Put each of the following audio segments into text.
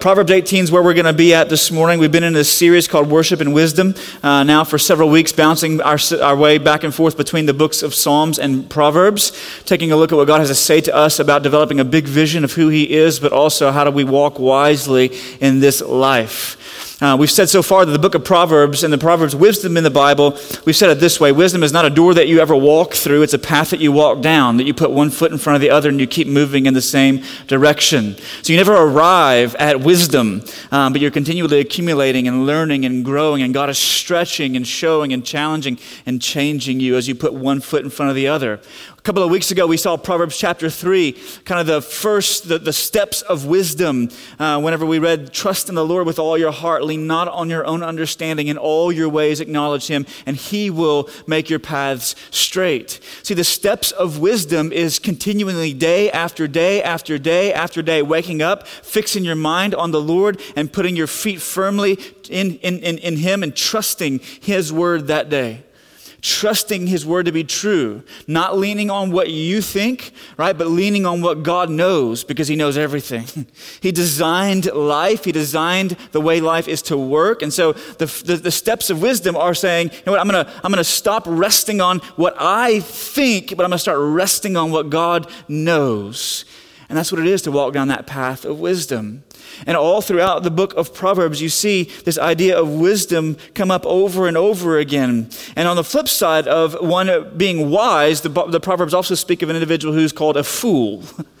Proverbs 18 is where we're going to be at this morning. We've been in this series called Worship and Wisdom uh, now for several weeks, bouncing our, our way back and forth between the books of Psalms and Proverbs, taking a look at what God has to say to us about developing a big vision of who He is, but also how do we walk wisely in this life. Uh, we've said so far that the book of Proverbs and the Proverbs wisdom in the Bible, we've said it this way wisdom is not a door that you ever walk through, it's a path that you walk down, that you put one foot in front of the other and you keep moving in the same direction. So you never arrive at wisdom, um, but you're continually accumulating and learning and growing, and God is stretching and showing and challenging and changing you as you put one foot in front of the other. A couple of weeks ago, we saw Proverbs chapter 3, kind of the first, the, the steps of wisdom. Uh, whenever we read, Trust in the Lord with all your heart, lean not on your own understanding, in all your ways acknowledge him, and he will make your paths straight. See, the steps of wisdom is continually day after day after day after day, waking up, fixing your mind on the Lord, and putting your feet firmly in, in, in, in him and trusting his word that day trusting his word to be true, not leaning on what you think, right, but leaning on what God knows because he knows everything. he designed life, he designed the way life is to work. And so the, the, the steps of wisdom are saying, you know what, I'm going to I'm going to stop resting on what I think, but I'm going to start resting on what God knows. And that's what it is to walk down that path of wisdom. And all throughout the book of Proverbs, you see this idea of wisdom come up over and over again. And on the flip side of one being wise, the, the Proverbs also speak of an individual who's called a fool.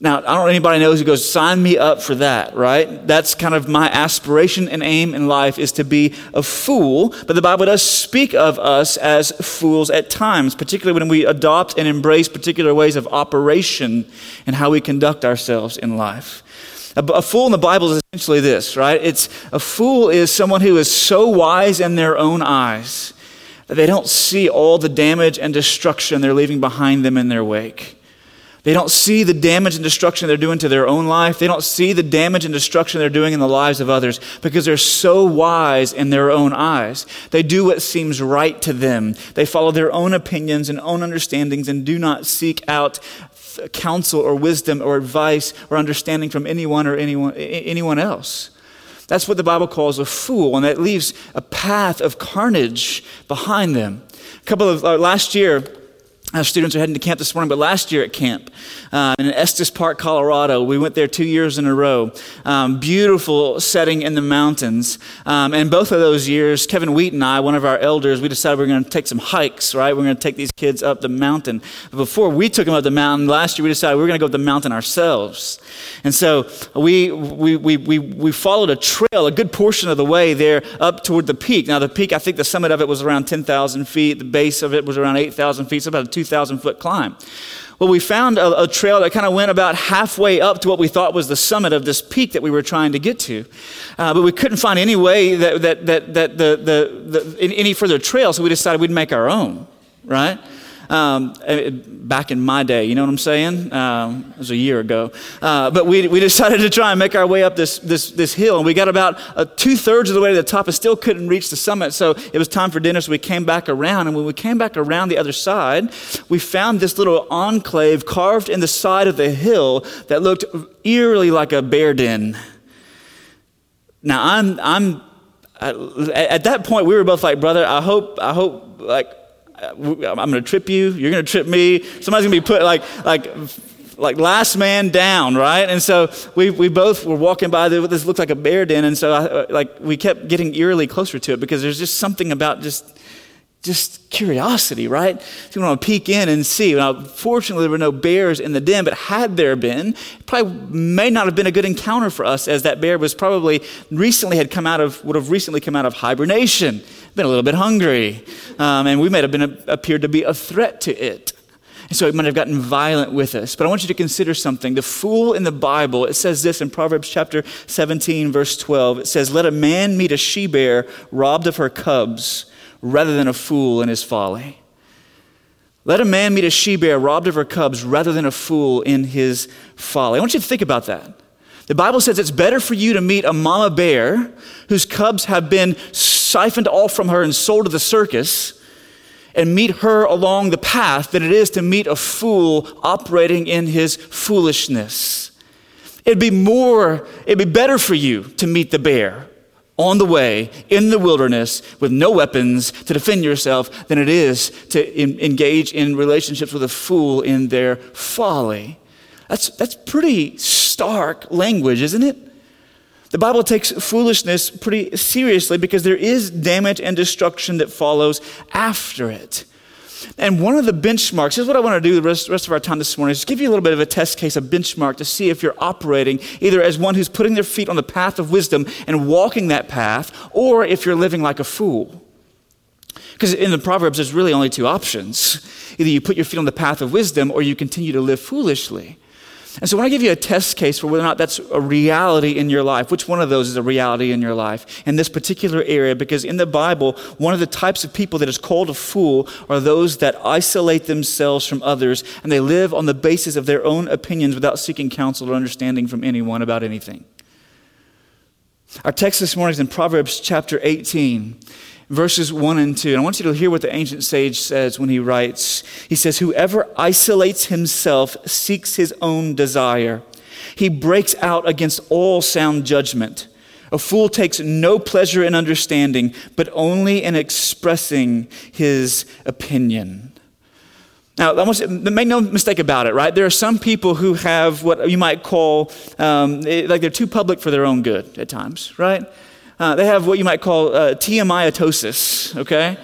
Now, I don't know anybody knows who goes, sign me up for that, right? That's kind of my aspiration and aim in life is to be a fool. But the Bible does speak of us as fools at times, particularly when we adopt and embrace particular ways of operation and how we conduct ourselves in life. A, a fool in the Bible is essentially this, right? It's a fool is someone who is so wise in their own eyes that they don't see all the damage and destruction they're leaving behind them in their wake. They don't see the damage and destruction they're doing to their own life. They don't see the damage and destruction they're doing in the lives of others because they're so wise in their own eyes. They do what seems right to them. They follow their own opinions and own understandings and do not seek out counsel or wisdom or advice or understanding from anyone or anyone, anyone else. That's what the Bible calls a fool, and that leaves a path of carnage behind them. A couple of uh, last year, our students are heading to camp this morning, but last year at camp uh, in Estes Park, Colorado, we went there two years in a row. Um, beautiful setting in the mountains. Um, and both of those years, Kevin Wheat and I, one of our elders, we decided we were going to take some hikes, right? We are going to take these kids up the mountain. But before we took them up the mountain, last year we decided we were going to go up the mountain ourselves. And so we, we, we, we, we followed a trail, a good portion of the way there up toward the peak. Now, the peak, I think the summit of it was around 10,000 feet, the base of it was around 8,000 feet, so about a 2,000 foot climb. Well, we found a, a trail that kind of went about halfway up to what we thought was the summit of this peak that we were trying to get to. Uh, but we couldn't find any way that, that, that, that the, the, the, any further trail, so we decided we'd make our own, right? Um, eh, back in my day. You know what I'm saying? Um, it was a year ago. Uh, but we, we decided to try and make our way up this, this, this hill. And we got about uh, two thirds of the way to the top and still couldn't reach the summit. So it was time for dinner. So we came back around. And when we came back around the other side, we found this little enclave carved in the side of the hill that looked eerily like a bear den. Now, I'm, I'm, at that point, we were both like, brother, I hope, I hope, like, I'm going to trip you. You're going to trip me. Somebody's going to be put like, like, like last man down, right? And so we, we both were walking by this looked like a bear den. And so I, uh, like we kept getting eerily closer to it because there's just something about just, just curiosity, right? So you want to peek in and see. Now, fortunately, there were no bears in the den, but had there been, it probably may not have been a good encounter for us as that bear was probably recently had come out of, would have recently come out of hibernation been a little bit hungry, um, and we might have been a, appeared to be a threat to it. And so it might have gotten violent with us. But I want you to consider something. The fool in the Bible, it says this in Proverbs chapter 17, verse 12. It says, Let a man meet a she bear robbed of her cubs rather than a fool in his folly. Let a man meet a she bear robbed of her cubs rather than a fool in his folly. I want you to think about that. The Bible says it's better for you to meet a mama bear whose cubs have been siphoned off from her and sold to the circus and meet her along the path than it is to meet a fool operating in his foolishness. It'd be more, it'd be better for you to meet the bear on the way in the wilderness with no weapons to defend yourself than it is to in, engage in relationships with a fool in their folly. That's, that's pretty stark language, isn't it? The Bible takes foolishness pretty seriously because there is damage and destruction that follows after it. And one of the benchmarks, here's what I want to do the rest, rest, of our time this morning, is give you a little bit of a test case, a benchmark to see if you're operating either as one who's putting their feet on the path of wisdom and walking that path, or if you're living like a fool. Because in the Proverbs, there's really only two options. Either you put your feet on the path of wisdom or you continue to live foolishly. And so, when I give you a test case for whether or not that's a reality in your life, which one of those is a reality in your life in this particular area? Because in the Bible, one of the types of people that is called a fool are those that isolate themselves from others and they live on the basis of their own opinions without seeking counsel or understanding from anyone about anything. Our text this morning is in Proverbs chapter 18 verses 1 and 2. And I want you to hear what the ancient sage says when he writes. He says, Whoever isolates himself seeks his own desire. He breaks out against all sound judgment. A fool takes no pleasure in understanding, but only in expressing his opinion. Now, make no mistake about it, right? There are some people who have what you might call, um, like they're too public for their own good at times, right? Uh, they have what you might call uh, TMIatosis, okay?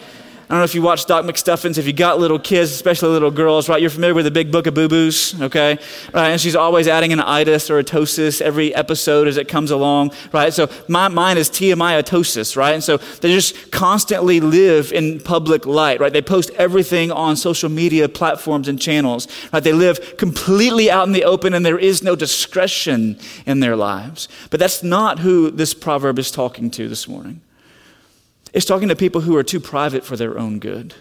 I don't know if you watch Doc McStuffins, if you got little kids, especially little girls, right? You're familiar with the big book of boo boos, okay? Right? And she's always adding an itis or a tosis every episode as it comes along, right? So my mine is TMIatosis, right? And so they just constantly live in public light, right? They post everything on social media platforms and channels, right? They live completely out in the open and there is no discretion in their lives. But that's not who this proverb is talking to this morning. It's talking to people who are too private for their own good.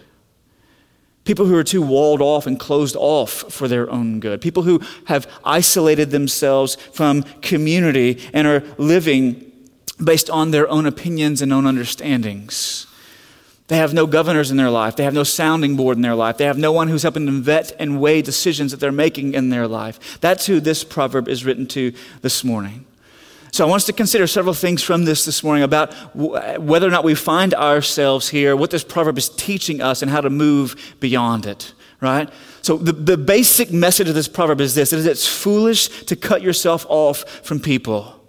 People who are too walled off and closed off for their own good. People who have isolated themselves from community and are living based on their own opinions and own understandings. They have no governors in their life. They have no sounding board in their life. They have no one who's helping them vet and weigh decisions that they're making in their life. That's who this proverb is written to this morning. So I want us to consider several things from this this morning about w- whether or not we find ourselves here, what this proverb is teaching us, and how to move beyond it, right? So the, the basic message of this proverb is this: it is it's foolish to cut yourself off from people.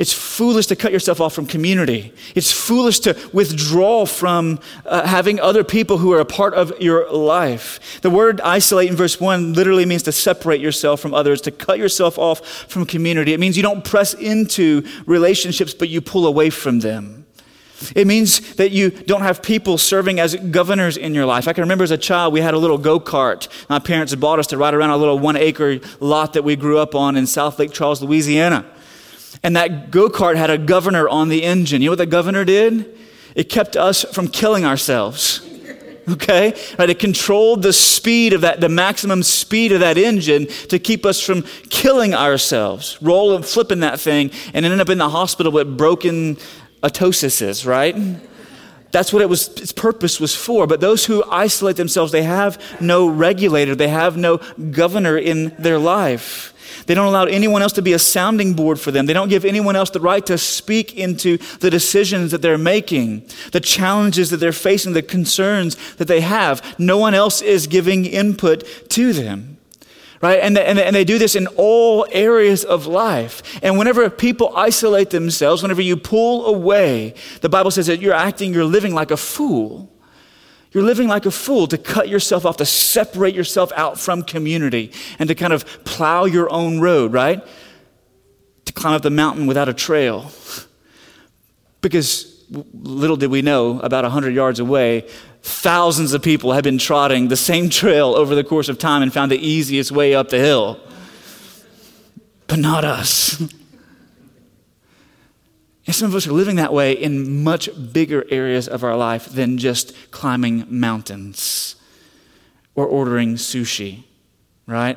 It's foolish to cut yourself off from community. It's foolish to withdraw from uh, having other people who are a part of your life. The word isolate in verse 1 literally means to separate yourself from others, to cut yourself off from community. It means you don't press into relationships, but you pull away from them. It means that you don't have people serving as governors in your life. I can remember as a child, we had a little go kart. My parents bought us to ride around a little one acre lot that we grew up on in South Lake Charles, Louisiana. And that go kart had a governor on the engine. You know what the governor did? It kept us from killing ourselves. Okay? Right, it controlled the speed of that, the maximum speed of that engine to keep us from killing ourselves, rolling, flipping that thing, and ended up in the hospital with broken atosises, right? That's what it was, its purpose was for. But those who isolate themselves, they have no regulator, they have no governor in their life. They don't allow anyone else to be a sounding board for them. They don't give anyone else the right to speak into the decisions that they're making, the challenges that they're facing, the concerns that they have. No one else is giving input to them. Right? And and, and they do this in all areas of life. And whenever people isolate themselves, whenever you pull away, the Bible says that you're acting, you're living like a fool. You're living like a fool to cut yourself off, to separate yourself out from community, and to kind of plow your own road, right? To climb up the mountain without a trail. Because little did we know, about 100 yards away, thousands of people have been trotting the same trail over the course of time and found the easiest way up the hill. But not us. And some of us are living that way in much bigger areas of our life than just climbing mountains or ordering sushi, right?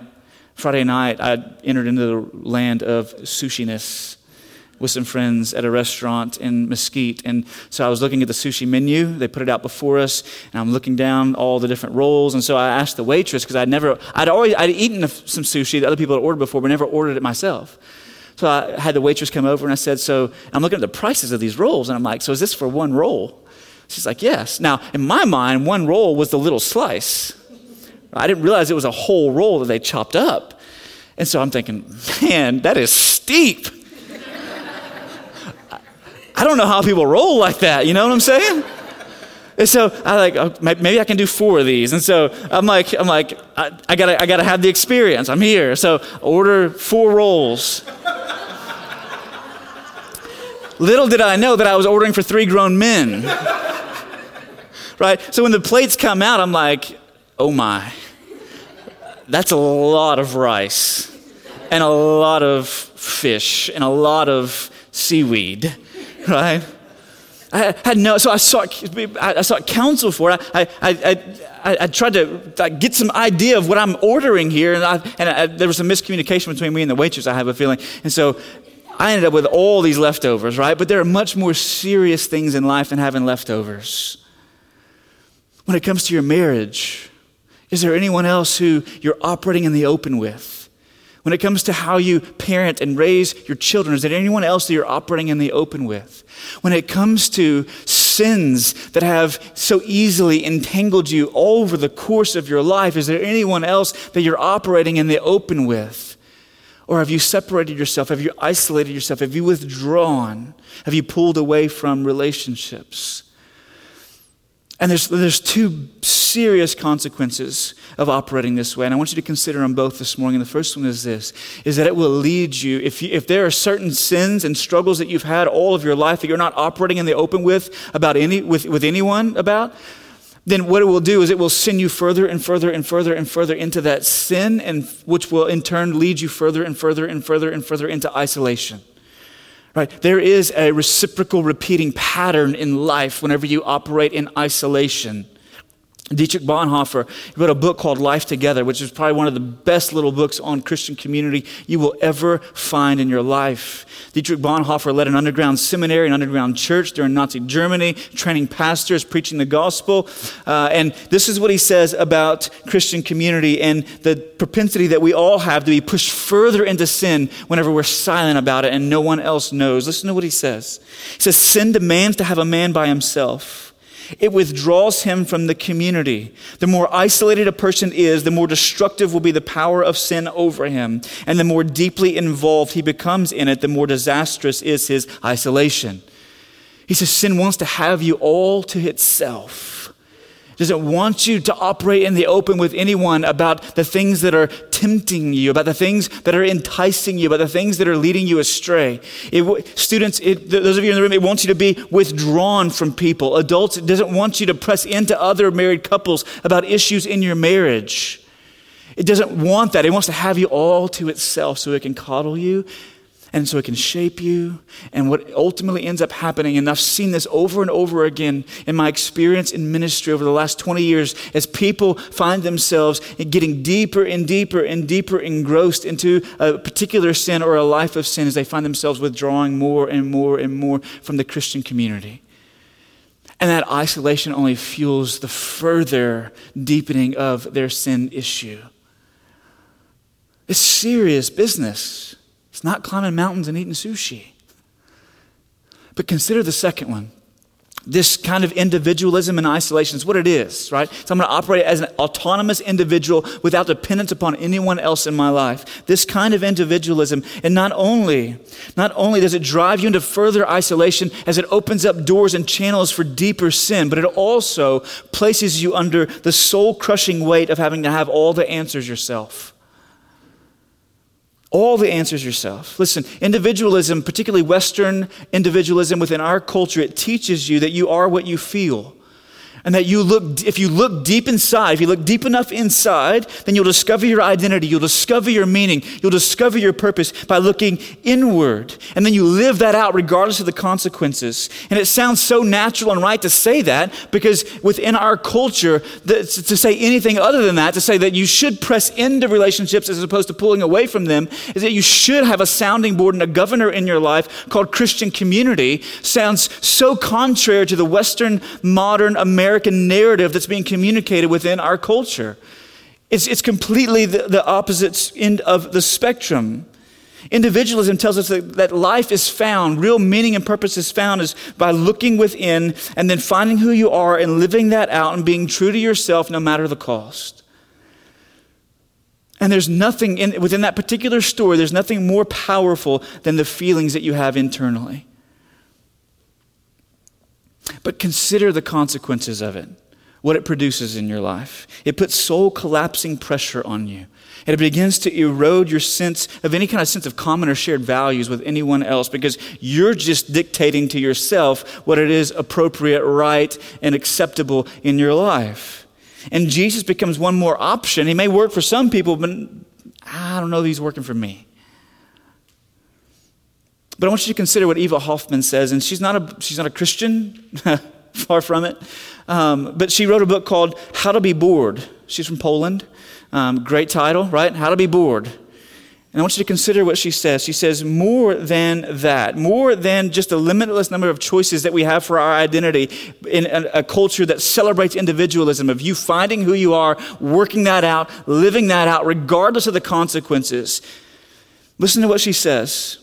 Friday night, I entered into the land of sushiness with some friends at a restaurant in Mesquite. And so I was looking at the sushi menu. They put it out before us, and I'm looking down all the different rolls. And so I asked the waitress because I'd never, I'd always, I'd eaten some sushi that other people had ordered before, but never ordered it myself. So I had the waitress come over and I said, So I'm looking at the prices of these rolls. And I'm like, So is this for one roll? She's like, Yes. Now, in my mind, one roll was the little slice. I didn't realize it was a whole roll that they chopped up. And so I'm thinking, Man, that is steep. I don't know how people roll like that. You know what I'm saying? And so I like oh, maybe I can do four of these. And so I'm like I'm like I, I, gotta I gotta have the experience. I'm here. So order four rolls. Little did I know that I was ordering for three grown men. right? So when the plates come out, I'm like, oh my, that's a lot of rice and a lot of fish and a lot of seaweed, right? I had no, so I sought, I sought counsel for it. I, I, I, I, tried to get some idea of what I'm ordering here, and, I, and I, there was some miscommunication between me and the waitress, I have a feeling. And so I ended up with all these leftovers, right? But there are much more serious things in life than having leftovers. When it comes to your marriage, is there anyone else who you're operating in the open with? When it comes to how you parent and raise your children, is there anyone else that you're operating in the open with? When it comes to sins that have so easily entangled you over the course of your life, is there anyone else that you're operating in the open with? Or have you separated yourself? Have you isolated yourself? Have you withdrawn? Have you pulled away from relationships? And there's, there's two serious consequences of operating this way. And I want you to consider them both this morning. And the first one is this, is that it will lead you, if, you, if there are certain sins and struggles that you've had all of your life that you're not operating in the open with, about any, with, with anyone about, then what it will do is it will send you further and further and further and further into that sin, and which will in turn lead you further and further and further and further into isolation. Right? There is a reciprocal repeating pattern in life whenever you operate in isolation. Dietrich Bonhoeffer wrote a book called Life Together, which is probably one of the best little books on Christian community you will ever find in your life. Dietrich Bonhoeffer led an underground seminary, an underground church during Nazi Germany, training pastors, preaching the gospel. Uh, and this is what he says about Christian community and the propensity that we all have to be pushed further into sin whenever we're silent about it and no one else knows. Listen to what he says. He says, Sin demands to have a man by himself. It withdraws him from the community. The more isolated a person is, the more destructive will be the power of sin over him. And the more deeply involved he becomes in it, the more disastrous is his isolation. He says sin wants to have you all to itself doesn't want you to operate in the open with anyone about the things that are tempting you, about the things that are enticing you, about the things that are leading you astray. It, students, it, those of you in the room, it wants you to be withdrawn from people. Adults, it doesn't want you to press into other married couples about issues in your marriage. It doesn't want that. It wants to have you all to itself so it can coddle you and so it can shape you. And what ultimately ends up happening, and I've seen this over and over again in my experience in ministry over the last 20 years, as people find themselves getting deeper and deeper and deeper engrossed into a particular sin or a life of sin, as they find themselves withdrawing more and more and more from the Christian community. And that isolation only fuels the further deepening of their sin issue. It's serious business. Not climbing mountains and eating sushi. But consider the second one. This kind of individualism and isolation is what it is, right? So I'm going to operate as an autonomous individual without dependence upon anyone else in my life. This kind of individualism, and not only, not only does it drive you into further isolation as it opens up doors and channels for deeper sin, but it also places you under the soul crushing weight of having to have all the answers yourself all the answers yourself. Listen, individualism, particularly Western individualism within our culture, it teaches you that you are what you feel. And that you look, if you look deep inside, if you look deep enough inside, then you'll discover your identity, you'll discover your meaning, you'll discover your purpose by looking inward. And then you live that out regardless of the consequences. And it sounds so natural and right to say that because within our culture, the, to say anything other than that, to say that you should press into relationships as opposed to pulling away from them, is that you should have a sounding board and a governor in your life called Christian community, sounds so contrary to the Western modern American American narrative that's being communicated within our culture. It's, it's completely the, the opposite end of the spectrum. Individualism tells us that, that life is found, real meaning and purpose is found is by looking within and then finding who you are and living that out and being true to yourself no matter the cost. And there's nothing in, within that particular story, there's nothing more powerful than the feelings that you have internally. But consider the consequences of it, what it produces in your life. It puts soul collapsing pressure on you. And it begins to erode your sense of any kind of sense of common or shared values with anyone else because you're just dictating to yourself what it is appropriate, right, and acceptable in your life. And Jesus becomes one more option. He may work for some people, but I don't know if he's working for me. But I want you to consider what Eva Hoffman says, and she's not a, she's not a Christian, far from it. Um, but she wrote a book called How to Be Bored. She's from Poland. Um, great title, right? How to Be Bored. And I want you to consider what she says. She says, more than that, more than just a limitless number of choices that we have for our identity in a, a, culture that celebrates individualism, of you finding who you are, working that out, living that out, regardless of the consequences. Listen to what she says.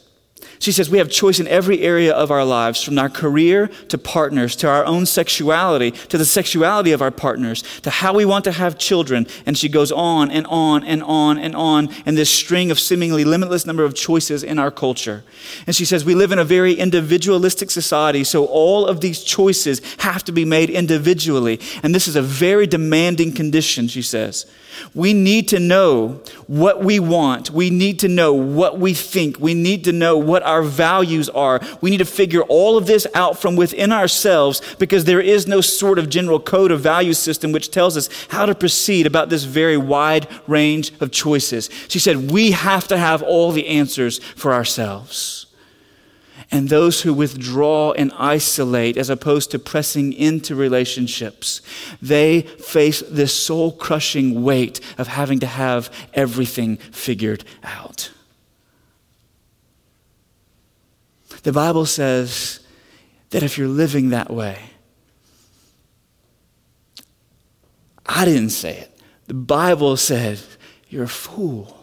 She says we have choice in every area of our lives, from our career to partners, to our own sexuality, to the sexuality of our partners, to how we want to have children. And she goes on and on and on and on in this string of seemingly limitless number of choices in our culture. And she says we live in a very individualistic society, so all of these choices have to be made individually. And this is a very demanding condition, she says. We need to know what we want. We need to know what we think. We need to know what our values are. We need to figure all of this out from within ourselves because there is no sort of general code of value system which tells us how to proceed about this very wide range of choices. She said, We have to have all the answers for ourselves and those who withdraw and isolate as opposed to pressing into relationships, they face this soul crushing weight of having to have everything figured out. The Bible says that if you're living that way, I didn't say it. The Bible said you're a fool.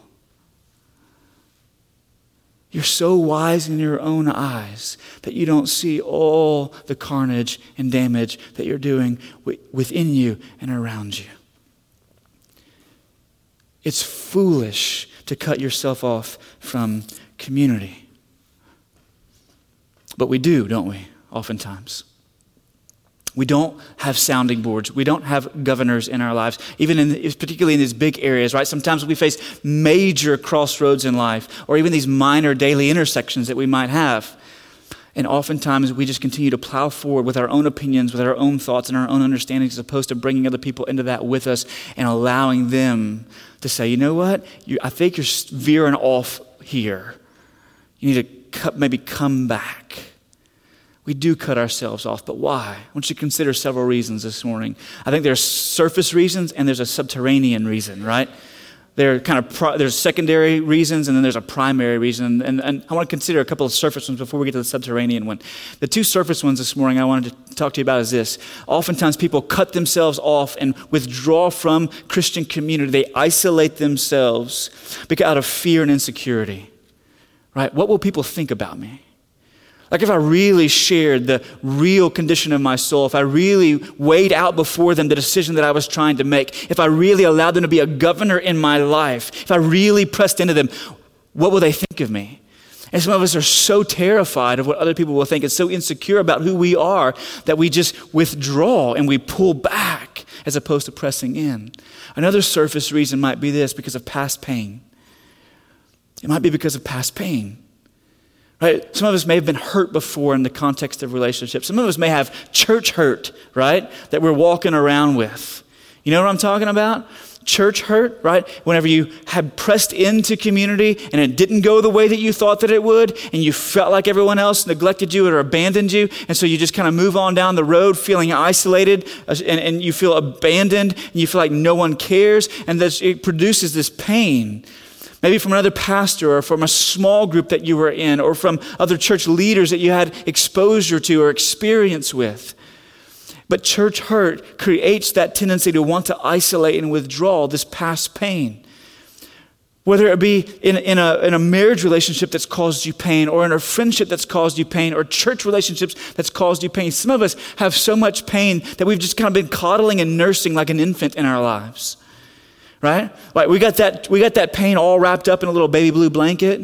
You're so wise in your own eyes that you don't see all the carnage and damage that you're doing within you and around you. It's foolish to cut yourself off from community. But we do, don't we, oftentimes? We don't have sounding boards. We don't have governors in our lives, even in, particularly in these big areas, right? Sometimes we face major crossroads in life, or even these minor daily intersections that we might have. And oftentimes we just continue to plow forward with our own opinions, with our own thoughts, and our own understandings, as opposed to bringing other people into that with us and allowing them to say, you know what? You, I think you're veering off here. You need to maybe come back we do cut ourselves off, but why? I want you to consider several reasons this morning. I think there's surface reasons and there's a subterranean reason, right? There are kind of pro- there's secondary reasons and then there's a primary reason. And, and I want to consider a couple of surface ones before we get to the subterranean one. The two surface ones this morning I wanted to talk to you about is this. Oftentimes people cut themselves off and withdraw from Christian community. They isolate themselves because out of fear and insecurity. Right? What will people think about me? Like if I really shared the real condition of my soul, if I really weighed out before them the decision that I was trying to make, if I really allowed them to be a governor in my life, if I really pressed into them, what will they think of me? And some of us are so terrified of what other people will think and so insecure about who we are that we just withdraw and we pull back as opposed to pressing in. Another surface reason might be this because of past pain. It might be because of past pain. Right? Some of us may have been hurt before in the context of relationships. Some of us may have church hurt, right? That we're walking around with. You know what I'm talking about? Church hurt, right? Whenever you had pressed into community and it didn't go the way that you thought that it would, and you felt like everyone else neglected you or abandoned you, and so you just kind of move on down the road feeling isolated uh, and, and you feel abandoned and you feel like no one cares, and this, it produces this pain Maybe from another pastor or from a small group that you were in or from other church leaders that you had exposure to or experience with. But church hurt creates that tendency to want to isolate and withdraw this past pain. Whether it be in, in, a, in a marriage relationship that's caused you pain, or in a friendship that's caused you pain, or church relationships that's caused you pain. Some of us have so much pain that we've just kind of been coddling and nursing like an infant in our lives. Right? Like we got that, we got that pain all wrapped up in a little baby blue blanket,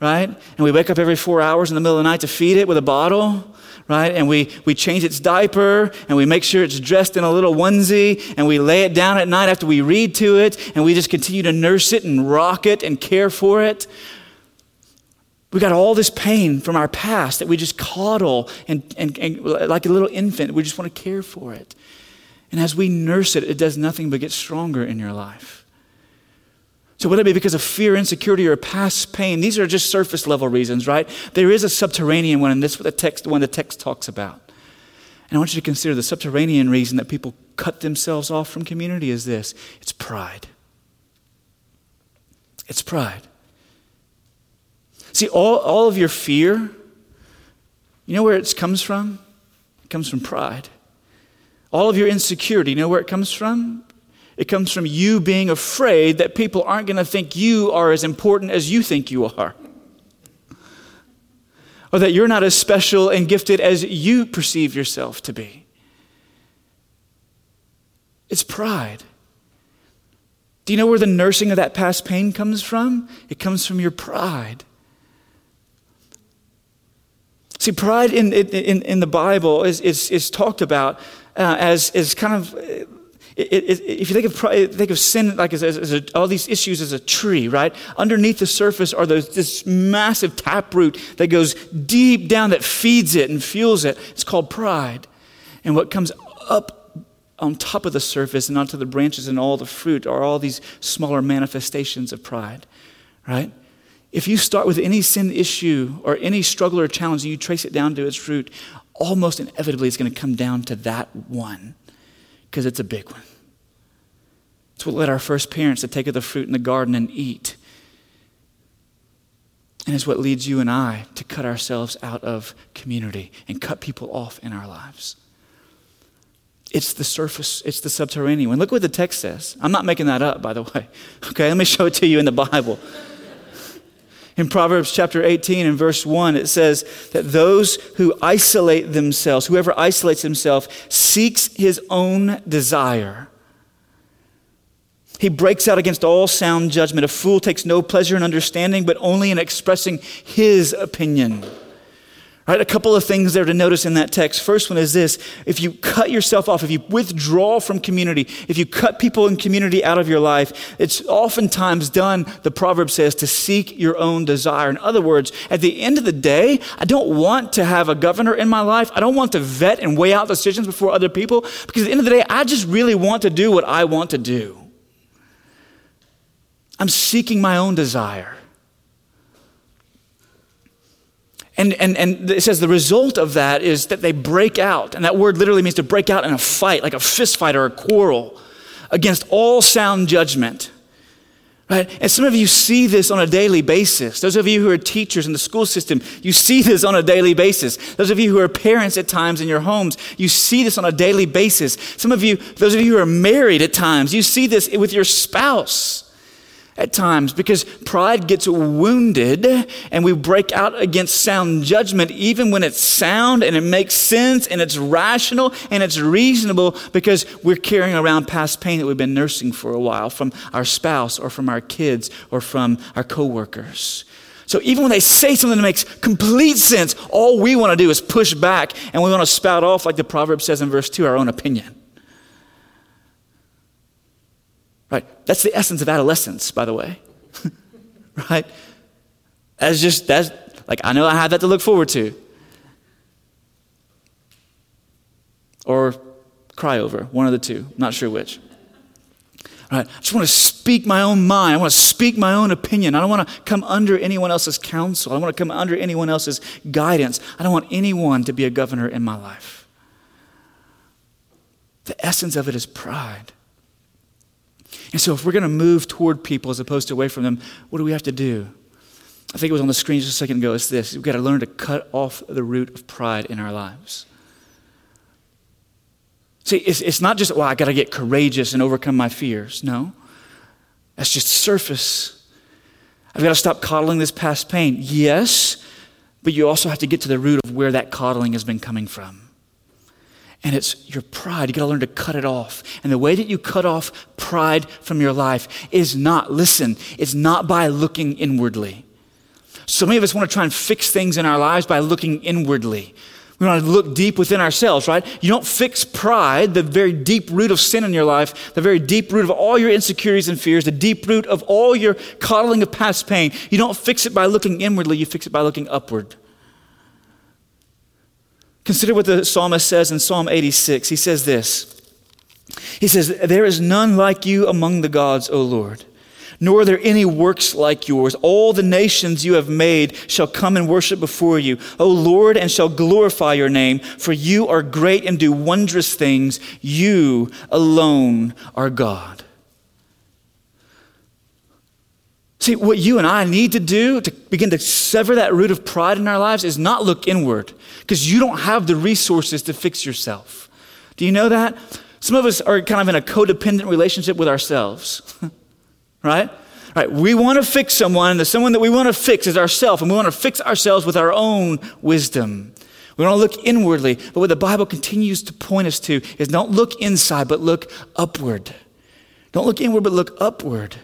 right? And we wake up every four hours in the middle of the night to feed it with a bottle right? And we, we change its diaper and we make sure it's dressed in a little onesie and we lay it down at night after we read to it and we just continue to nurse it and rock it and care for it. We got all this pain from our past that we just coddle and, and, and like a little infant, we just want to care for it. And as we nurse it, it does nothing but get stronger in your life. So, whether it be because of fear, insecurity, or past pain, these are just surface level reasons, right? There is a subterranean one, and this is what the text, one the text talks about. And I want you to consider the subterranean reason that people cut themselves off from community is this it's pride. It's pride. See, all, all of your fear, you know where it comes from? It comes from pride. All of your insecurity, you know where it comes from? It comes from you being afraid that people aren't going to think you are as important as you think you are. Or that you're not as special and gifted as you perceive yourself to be. It's pride. Do you know where the nursing of that past pain comes from? It comes from your pride. See, pride in, in, in the Bible is, is, is talked about uh, as, as kind of it, it, if you think of, think of sin like as, as a, all these issues as a tree, right? Underneath the surface are those, this massive taproot that goes deep down that feeds it and fuels it. It's called pride. And what comes up on top of the surface and onto the branches and all the fruit are all these smaller manifestations of pride, right? If you start with any sin issue or any struggle or challenge and you trace it down to its root, almost inevitably it's going to come down to that one because it's a big one. It's what led our first parents to take of the fruit in the garden and eat. And it's what leads you and I to cut ourselves out of community and cut people off in our lives. It's the surface, it's the subterranean one. Look what the text says. I'm not making that up, by the way. Okay, let me show it to you in the Bible. In Proverbs chapter 18 and verse 1, it says that those who isolate themselves, whoever isolates himself, seeks his own desire. He breaks out against all sound judgment. A fool takes no pleasure in understanding, but only in expressing his opinion. Right, a couple of things there to notice in that text. First one is this if you cut yourself off, if you withdraw from community, if you cut people in community out of your life, it's oftentimes done, the proverb says, to seek your own desire. In other words, at the end of the day, I don't want to have a governor in my life. I don't want to vet and weigh out decisions before other people because at the end of the day, I just really want to do what I want to do. I'm seeking my own desire. And, and, and it says the result of that is that they break out. And that word literally means to break out in a fight, like a fist fight or a quarrel, against all sound judgment. Right? And some of you see this on a daily basis. Those of you who are teachers in the school system, you see this on a daily basis. Those of you who are parents at times in your homes, you see this on a daily basis. Some of you, those of you who are married at times, you see this with your spouse at times because pride gets wounded and we break out against sound judgment even when it's sound and it makes sense and it's rational and it's reasonable because we're carrying around past pain that we've been nursing for a while from our spouse or from our kids or from our coworkers. So even when they say something that makes complete sense, all we want to do is push back and we want to spout off like the proverb says in verse 2 our own opinion. Right? That's the essence of adolescence, by the way. right? That's just, that's, like, I know I have that to look forward to. Or cry over, one of the two, not sure which. Right? I just want to speak my own mind. I want to speak my own opinion. I don't want to come under anyone else's counsel. I don't want to come under anyone else's guidance. I don't want anyone to be a governor in my life. The essence of it is pride. And so, if we're going to move toward people as opposed to away from them, what do we have to do? I think it was on the screen just a second ago. It's this we've got to learn to cut off the root of pride in our lives. See, it's, it's not just, well, I got to get courageous and overcome my fears. No. That's just surface I've got to stop coddling this past pain. Yes, but you also have to get to the root of where that coddling has been coming from. And it's your pride. You got to learn to cut it off. And the way that you cut off pride from your life is not, listen, it's not by looking inwardly. So many of us want to try and fix things in our lives by looking inwardly. We want to look deep within ourselves, right? You don't fix pride, the very deep root of sin in your life, the very deep root of all your insecurities and fears, the deep root of all your coddling of past pain. You don't fix it by looking inwardly, you fix it by looking upward. Consider what the psalmist says in Psalm 86. He says this He says, There is none like you among the gods, O Lord nor are there any works like yours. All the nations you have made shall come and worship before you, O Lord, and shall glorify your name, for you are great and do wondrous things. You alone are God. See, what you and I need to do to begin to sever that root of pride in our lives is not look inward, because you don't have the resources to fix yourself. Do you know that? Some of us are kind of in a codependent relationship with ourselves. right? Right, we want to fix someone, and the someone that we want to fix is ourselves, and we want to fix ourselves with our own wisdom. We want to look inwardly, but what the Bible continues to point us to is don't look inside, but look upward. Don't look inward, but look upward.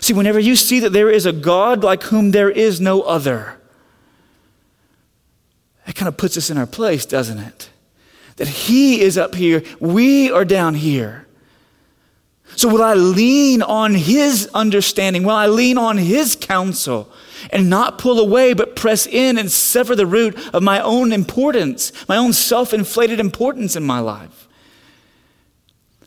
See, whenever you see that there is a God like whom there is no other, that kind of puts us in our place, doesn't it? That He is up here, we are down here. So, will I lean on his understanding? Will I lean on his counsel and not pull away, but press in and sever the root of my own importance, my own self inflated importance in my life?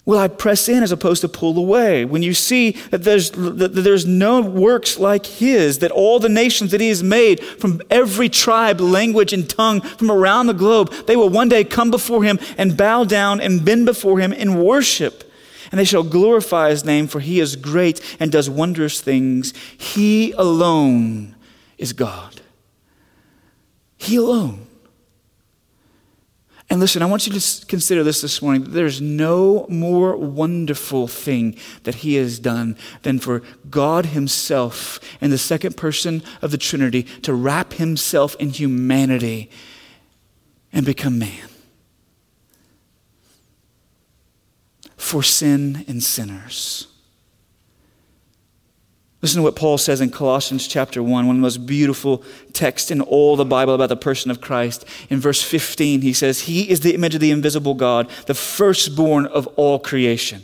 Will I press in as opposed to pull away? When you see that there's, that there's no works like his, that all the nations that he has made from every tribe, language, and tongue from around the globe, they will one day come before him and bow down and bend before him in worship and they shall glorify his name, for he is great and does wondrous things. He alone is God. He alone. And listen, I want you to consider this this morning. There's no more wonderful thing that he has done than for God himself in the second person of the Trinity to wrap himself in humanity and become man. for sin and sinners. Listen to what Paul says in Colossians chapter 1, one of the most beautiful texts in all the Bible about the person of Christ. In verse 15, he says, He is the image of the invisible God, the firstborn of all creation.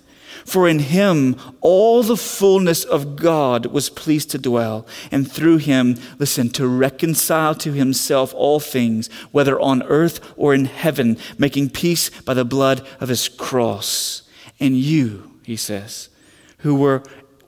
For in him all the fullness of God was pleased to dwell, and through him, listen, to reconcile to himself all things, whether on earth or in heaven, making peace by the blood of his cross. And you, he says, who were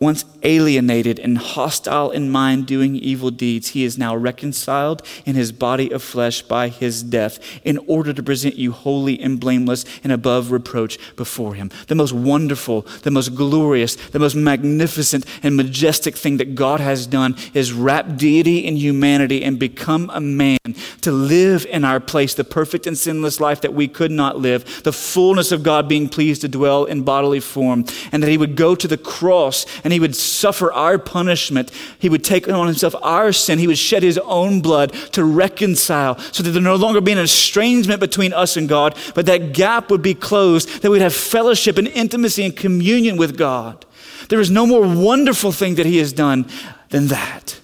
once alienated and hostile in mind, doing evil deeds, he is now reconciled in his body of flesh by his death, in order to present you holy and blameless and above reproach before him. The most wonderful, the most glorious, the most magnificent and majestic thing that God has done is wrap deity in humanity and become a man to live in our place, the perfect and sinless life that we could not live, the fullness of God being pleased to dwell in bodily form, and that he would go to the cross and he would suffer our punishment. He would take on himself our sin. He would shed his own blood to reconcile so that there no longer be an estrangement between us and God, but that gap would be closed, that we'd have fellowship and intimacy and communion with God. There is no more wonderful thing that he has done than that.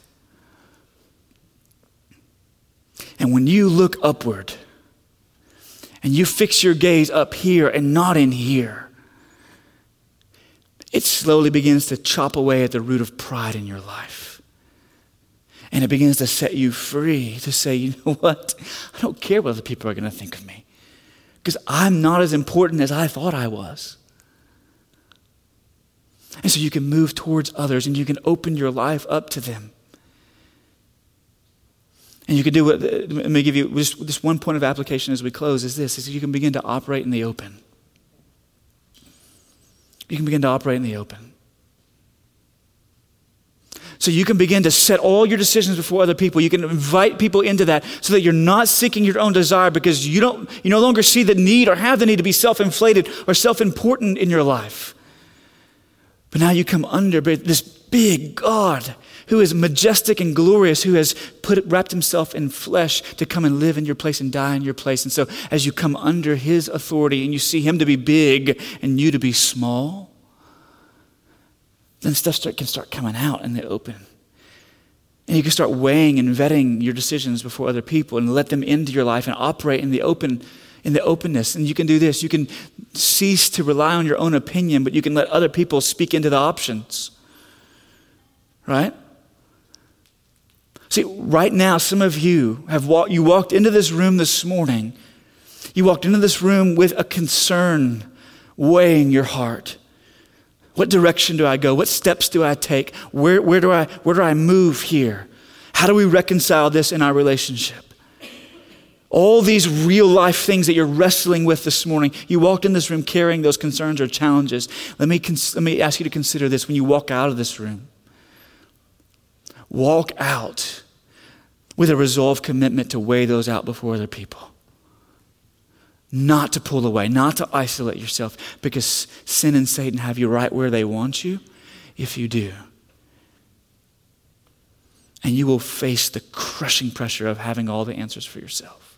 And when you look upward and you fix your gaze up here and not in here, it slowly begins to chop away at the root of pride in your life. And it begins to set you free to say, you know what? I don't care what other people are going to think of me because I'm not as important as I thought I was. And so you can move towards others and you can open your life up to them. And you can do what, let me give you just, just one point of application as we close is this, is you can begin to operate in the open. You can begin to operate in the open. So you can begin to set all your decisions before other people. You can invite people into that so that you're not seeking your own desire because you don't you no longer see the need or have the need to be self-inflated or self-important in your life. But now you come under this big God who is majestic and glorious, who has put wrapped himself in flesh to come and live in your place and die in your place. And so as you come under his authority and you see him to be big and you to be small, then stuff start, can start coming out in the open. And you can start weighing and vetting your decisions before other people and let them into your life and operate in the open in the openness. And you can do this. You can cease to rely on your own opinion, but you can let other people speak into the options. Right? See, right now, some of you have walked, you walked into this room this morning. You walked into this room with a concern weighing your heart. What direction do I go? What steps do I take? Where, where, do, I, where do I move here? How do we reconcile this in our relationship? All these real life things that you're wrestling with this morning, you walked in this room carrying those concerns or challenges. Let me, cons- let me ask you to consider this when you walk out of this room. Walk out with a resolved commitment to weigh those out before other people. Not to pull away, not to isolate yourself, because sin and Satan have you right where they want you if you do. And you will face the crushing pressure of having all the answers for yourself.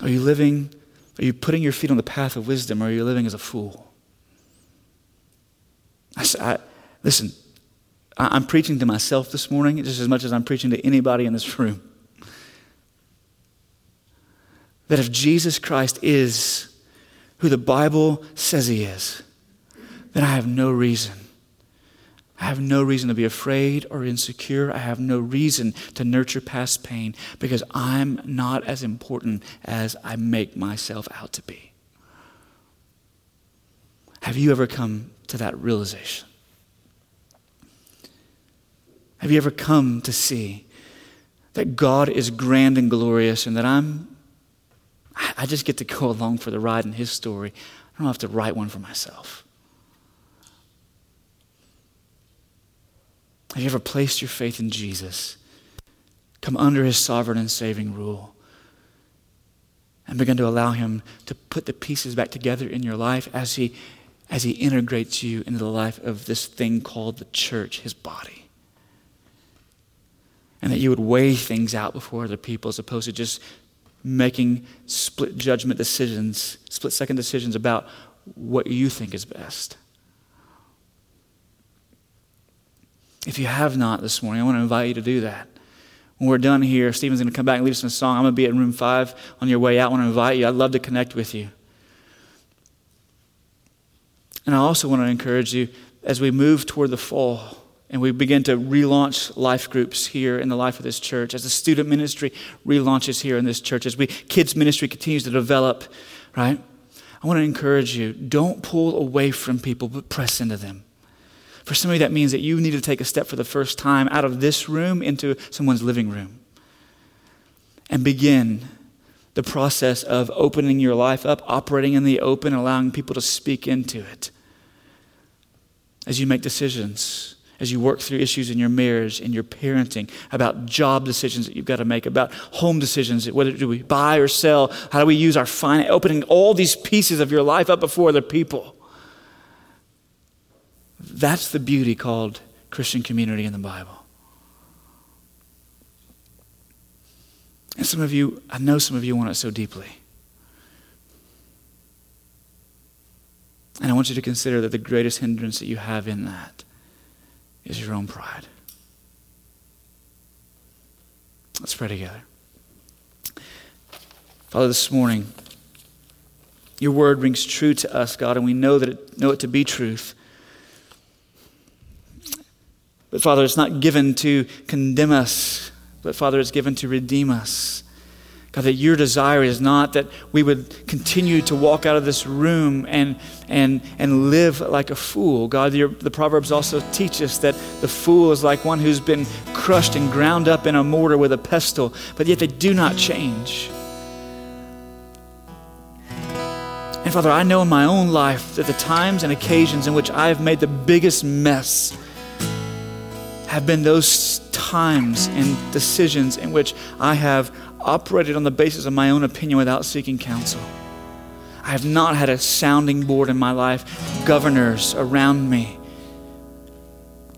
Are you living, are you putting your feet on the path of wisdom, or are you living as a fool? I, I, listen, I, I'm preaching to myself this morning just as much as I'm preaching to anybody in this room. That if Jesus Christ is who the Bible says he is, then I have no reason I have no reason to be afraid or insecure. I have no reason to nurture past pain because I'm not as important as I make myself out to be. Have you ever come to that realization? Have you ever come to see that God is grand and glorious and that I'm, I just get to go along for the ride in His story? I don't have to write one for myself. Have you ever placed your faith in Jesus? Come under his sovereign and saving rule and begin to allow him to put the pieces back together in your life as he, as he integrates you into the life of this thing called the church, his body. And that you would weigh things out before other people as opposed to just making split judgment decisions, split second decisions about what you think is best. If you have not this morning, I want to invite you to do that. When we're done here, Stephen's going to come back and lead us in a song. I'm going to be in room five on your way out. I want to invite you. I'd love to connect with you. And I also want to encourage you as we move toward the fall and we begin to relaunch life groups here in the life of this church, as the student ministry relaunches here in this church, as we kids ministry continues to develop, right? I want to encourage you don't pull away from people, but press into them. For some of you, that means that you need to take a step for the first time out of this room into someone's living room and begin the process of opening your life up, operating in the open, allowing people to speak into it. As you make decisions, as you work through issues in your marriage, in your parenting, about job decisions that you've got to make, about home decisions, whether do we buy or sell, how do we use our finance, opening all these pieces of your life up before other people. That's the beauty called Christian community in the Bible. And some of you, I know some of you want it so deeply. And I want you to consider that the greatest hindrance that you have in that is your own pride. Let's pray together. Father, this morning, your word rings true to us, God, and we know that it, know it to be truth. But Father, it's not given to condemn us, but Father, it's given to redeem us. God, that your desire is not that we would continue to walk out of this room and, and, and live like a fool. God, your, the Proverbs also teach us that the fool is like one who's been crushed and ground up in a mortar with a pestle, but yet they do not change. And Father, I know in my own life that the times and occasions in which I have made the biggest mess have been those times and decisions in which I have operated on the basis of my own opinion without seeking counsel. I have not had a sounding board in my life, governors around me.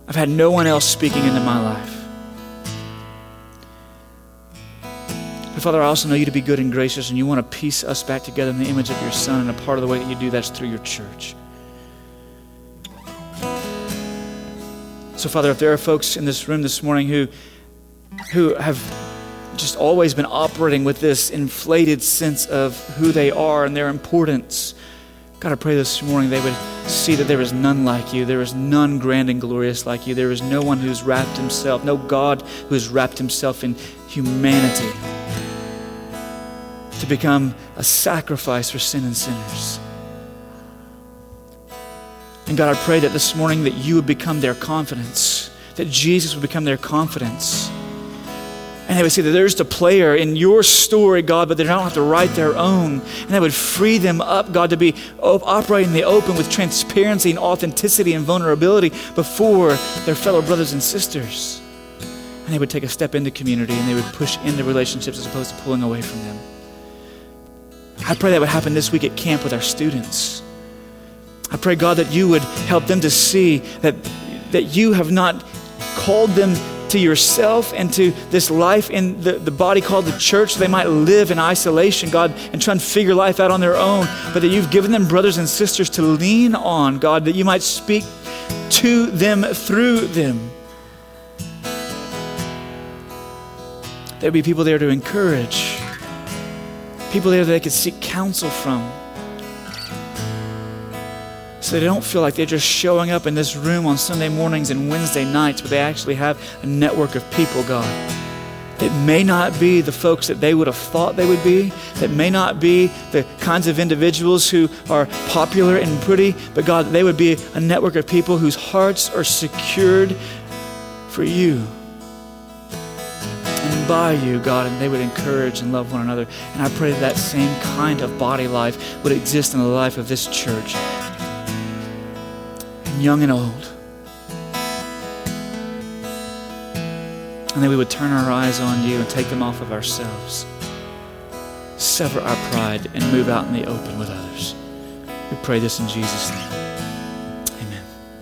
I've had no one else speaking into my life. But Father, I also know you to be good and gracious, and you want to piece us back together in the image of your Son, and a part of the way that you do that's through your church. So, Father, if there are folks in this room this morning who, who have just always been operating with this inflated sense of who they are and their importance, God, I pray this morning they would see that there is none like you. There is none grand and glorious like you. There is no one who's wrapped himself, no God who has wrapped himself in humanity to become a sacrifice for sin and sinners. And God, I pray that this morning that you would become their confidence, that Jesus would become their confidence. And they would see that there's a player in your story, God, but they don't have to write their own. And that would free them up, God, to be operating in the open with transparency and authenticity and vulnerability before their fellow brothers and sisters. And they would take a step into community and they would push into relationships as opposed to pulling away from them. I pray that would happen this week at camp with our students. I pray, God, that you would help them to see that, that you have not called them to yourself and to this life in the, the body called the church. They might live in isolation, God, and try and figure life out on their own, but that you've given them brothers and sisters to lean on, God, that you might speak to them through them. There'd be people there to encourage people there that they could seek counsel from. So they don't feel like they're just showing up in this room on Sunday mornings and Wednesday nights, but they actually have a network of people, God. It may not be the folks that they would have thought they would be. It may not be the kinds of individuals who are popular and pretty, but God, they would be a network of people whose hearts are secured for you and by you, God, and they would encourage and love one another. And I pray that, that same kind of body life would exist in the life of this church, young and old. And that we would turn our eyes on you and take them off of ourselves. Sever our pride and move out in the open with others. We pray this in Jesus' name.